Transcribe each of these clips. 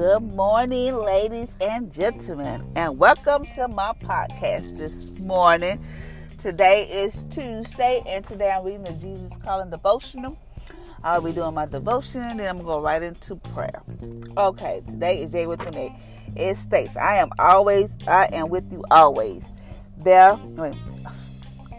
Good morning, ladies and gentlemen, and welcome to my podcast this morning. Today is Tuesday, and today I'm reading the Jesus Calling devotional. I'll be doing my devotion, and then I'm going right into prayer. Okay, today is January 28. It states, I am always, I am with you always. There,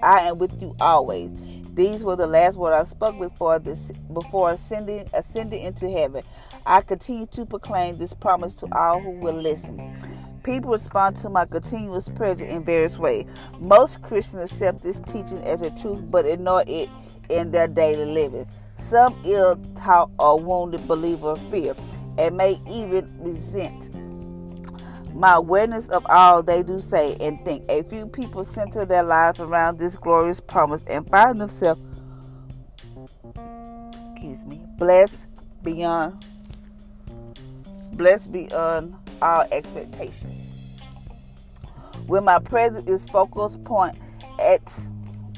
I am with you always. These were the last words I spoke before this, before ascending, ascending into heaven. I continue to proclaim this promise to all who will listen. People respond to my continuous prayer in various ways. Most Christians accept this teaching as a truth but ignore it in their daily living. Some ill taught or wounded believer fear and may even resent my awareness of all they do say and think. A few people center their lives around this glorious promise and find themselves excuse me blessed beyond blessed beyond all expectation. When my presence is focus point at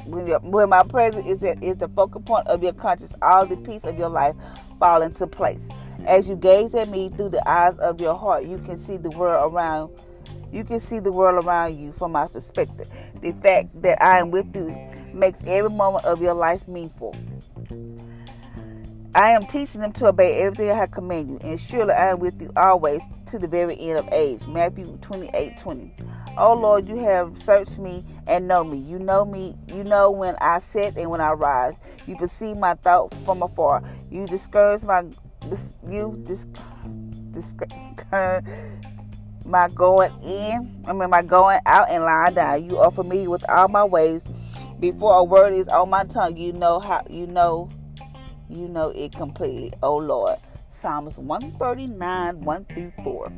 when, your, when my presence is at, is the focal point of your conscience, all the piece of your life fall into place. As you gaze at me through the eyes of your heart, you can see the world around you can see the world around you from my perspective. The fact that I am with you makes every moment of your life meaningful. I am teaching them to obey everything I have commanded you, and surely I am with you always to the very end of age. Matthew 28 20. Oh Lord, you have searched me and know me. You know me. You know when I sit and when I rise. You perceive my thought from afar. You discourage my you dis, discourage my going in. I mean my going out and lying down. You are familiar with all my ways. Before a word is on my tongue, you know how you know you know it completely. Oh Lord. Psalms 139, 1 through 4.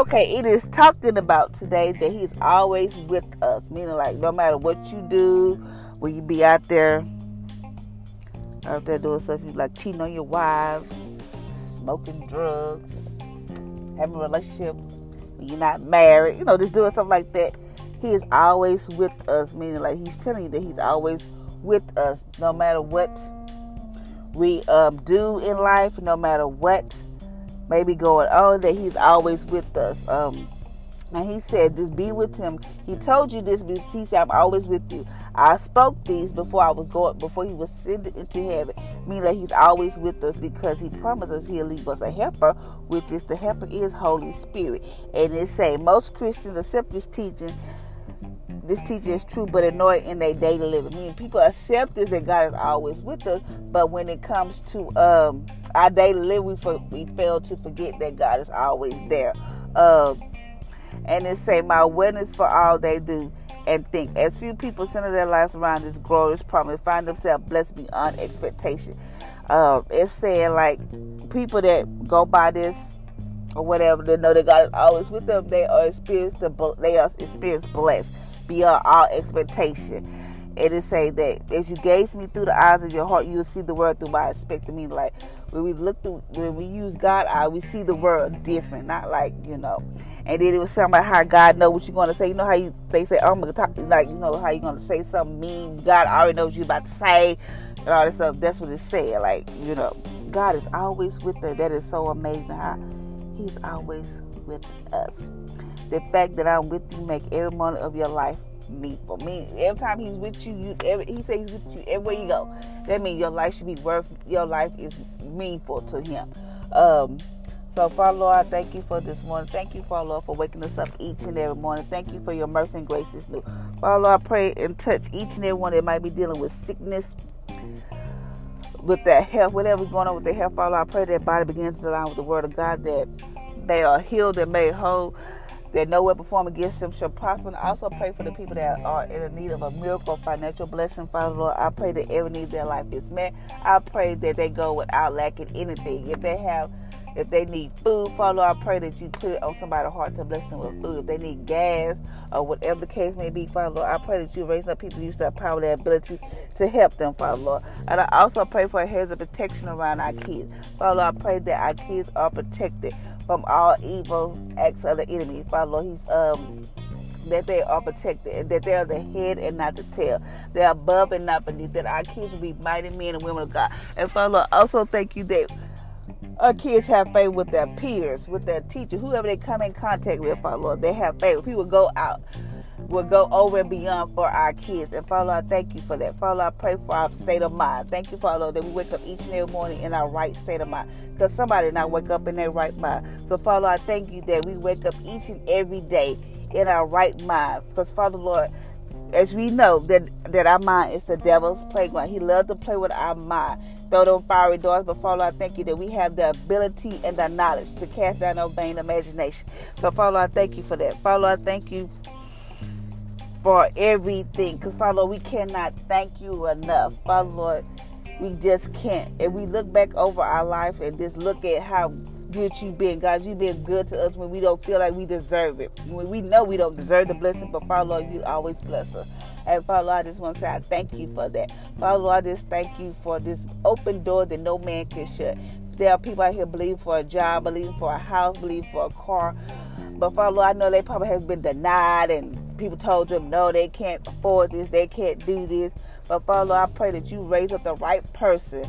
Okay, it is talking about today that He's always with us. Meaning, like, no matter what you do, when you be out there, out there doing stuff, you like cheating on your wives, smoking drugs, having a relationship when you're not married, you know, just doing stuff like that. He is always with us, meaning like he's telling you that he's always with us, no matter what we um, do in life, no matter what may be going on, that He's always with us. Um, and He said, "Just be with Him." He told you this because He said, "I'm always with you." I spoke these before I was going, before He was sent into heaven. Meaning that He's always with us because He promised us He'll leave us a helper, which is the helper is Holy Spirit. And it say most Christians accept this teaching this teaching is true, but ignore in their daily living. I mean, people accept this that God is always with us, but when it comes to um, our daily living, we, for, we fail to forget that God is always there. Um, and it say, "My witness for all they do and think." As few people center their lives around this glorious promise, find themselves blessed beyond expectation. Uh, it's saying like people that go by this or whatever, they know that God is always with them. They are experienced the they are experienced blessed beyond all expectation. It is say that as you gaze me through the eyes of your heart, you'll see the world through my expecting me. Like when we look through, when we use God eye, we see the world different, not like you know. And then it was something about how God know what you're gonna say. You know how you they say, "Oh, gonna talk," like you know how you're gonna say something mean. God already knows you're about to say, and all this stuff. That's what it said. Like you know, God is always with us. That is so amazing how He's always with us. The fact that I'm with you make every moment of your life meaningful. Me, every time he's with you, you every, he says he's with you everywhere you go. That means your life should be worth. Your life is meaningful to him. Um, so, Father Lord, I thank you for this morning. Thank you, Father Lord, for waking us up each and every morning. Thank you for your mercy and grace is new. Father Lord, I pray and touch each and every one that might be dealing with sickness, with their health, whatever's going on with their health. Father Lord, I pray that body begins to align with the word of God, that they are healed and made whole that no weapon against them shall prosper. And also pray for the people that are in need of a miracle, financial blessing, Father Lord. I pray that every need their life is met. I pray that they go without lacking anything. If they have if they need food, Father Lord, I pray that you put it on somebody's heart to bless them with food. If they need gas or whatever the case may be, Father Lord, I pray that you raise up people use that power, that ability to help them, Father Lord. And I also pray for a hedge of protection around our kids. Father Lord, I pray that our kids are protected from all evil acts of the enemy. Father Lord, He's um that they are protected and that they are the head and not the tail. They're above and not beneath. That our kids will be mighty men and women of God. And Father Lord, also thank you that our kids have favor with their peers, with their teacher, whoever they come in contact with, Father Lord. They have favor. People go out, will go over and beyond for our kids. And Father I thank you for that. Father I pray for our state of mind. Thank you, Father that we wake up each and every morning in our right state of mind. Because somebody not wake up in their right mind. So Father I thank you that we wake up each and every day in our right mind. Because Father Lord, as we know that that our mind is the devil's playground. He loves to play with our mind throw them fiery darts. But Father, I thank you that we have the ability and the knowledge to cast down our vain imagination. So Father, I thank you for that. Father, I thank you for everything. Because Father, we cannot thank you enough. Father, Lord, we just can't. And we look back over our life and just look at how good you've been. God, you've been good to us when we don't feel like we deserve it. When we know we don't deserve the blessing, but Father, Lord, you always bless us. And Father, Lord, I just want to say I thank you for that. Father, Lord, I just thank you for this open door that no man can shut. There are people out here believing for a job, believing for a house, believing for a car. But Father, Lord, I know they probably has been denied and people told them no, they can't afford this, they can't do this. But Father, I pray that you raise up the right person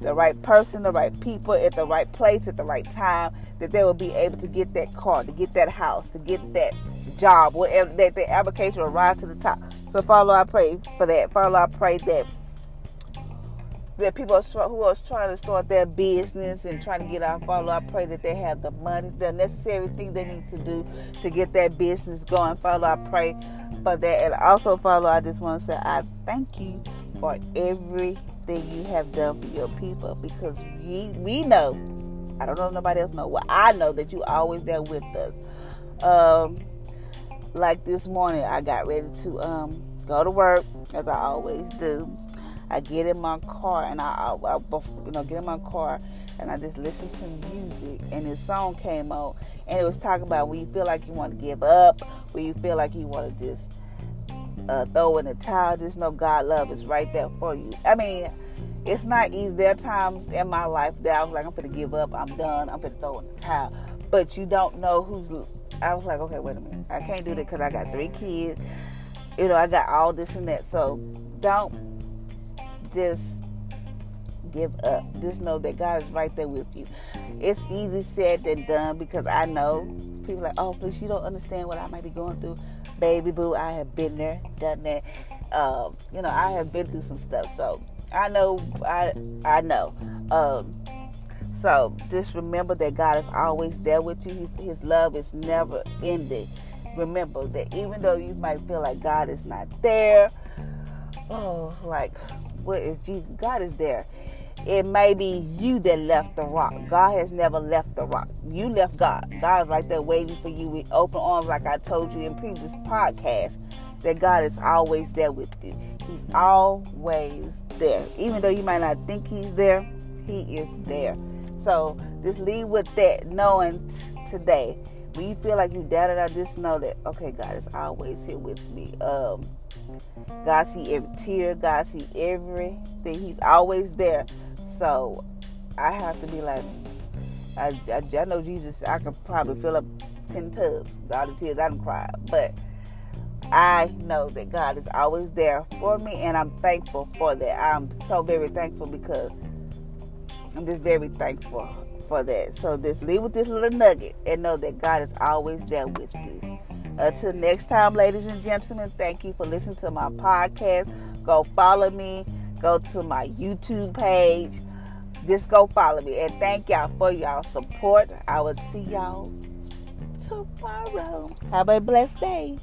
the right person, the right people at the right place at the right time, that they will be able to get that car, to get that house, to get that job, whatever that the application will rise to the top. So, Father, I pray for that. Father, I pray that that people who are trying to start their business and trying to get out, follow. I pray that they have the money, the necessary thing they need to do to get that business going. Follow, I pray for that. And also, Father, I just want to say I thank you for everything you have done for your people because we, we know, I don't know if nobody else know, well, I know that you always there with us. Um, like this morning, I got ready to um, go to work as I always do. I get in my car and I, I, I, you know get in my car and I just listen to music and this song came on and it was talking about when you feel like you want to give up, when you feel like you want to just uh, throw in the towel, just know God love is right there for you. I mean, it's not easy. There are times in my life that I was like, I'm gonna give up, I'm done, I'm gonna throw in the towel. But you don't know who's I was like, okay, wait a minute. I can't do that because I got three kids. You know, I got all this and that. So don't just give up. Just know that God is right there with you. It's easy said than done because I know people like, oh, please, you don't understand what I might be going through. Baby boo, I have been there, done that. Um, you know, I have been through some stuff. So I know, I I know. Um, so just remember that God is always there with you. His, his love is never ending. Remember that even though you might feel like God is not there, oh, like what is Jesus? God is there. It may be you that left the rock. God has never left the rock. You left God. God is right there waiting for you with open arms, like I told you in previous podcasts. That God is always there with you. He's always there. Even though you might not think He's there, He is there. So just leave with that, knowing t- today when you feel like you doubted, I just know that okay, God is always here with me. Um, God see every tear, God see everything. He's always there. So I have to be like, I, I, I know Jesus. I could probably fill up ten tubs, all the tears I don't cry, but. I know that God is always there for me, and I'm thankful for that. I'm so very thankful because I'm just very thankful for that. So just leave with this little nugget and know that God is always there with you. Until next time, ladies and gentlemen, thank you for listening to my podcast. Go follow me. Go to my YouTube page. Just go follow me. And thank y'all for y'all support. I will see y'all tomorrow. Have a blessed day.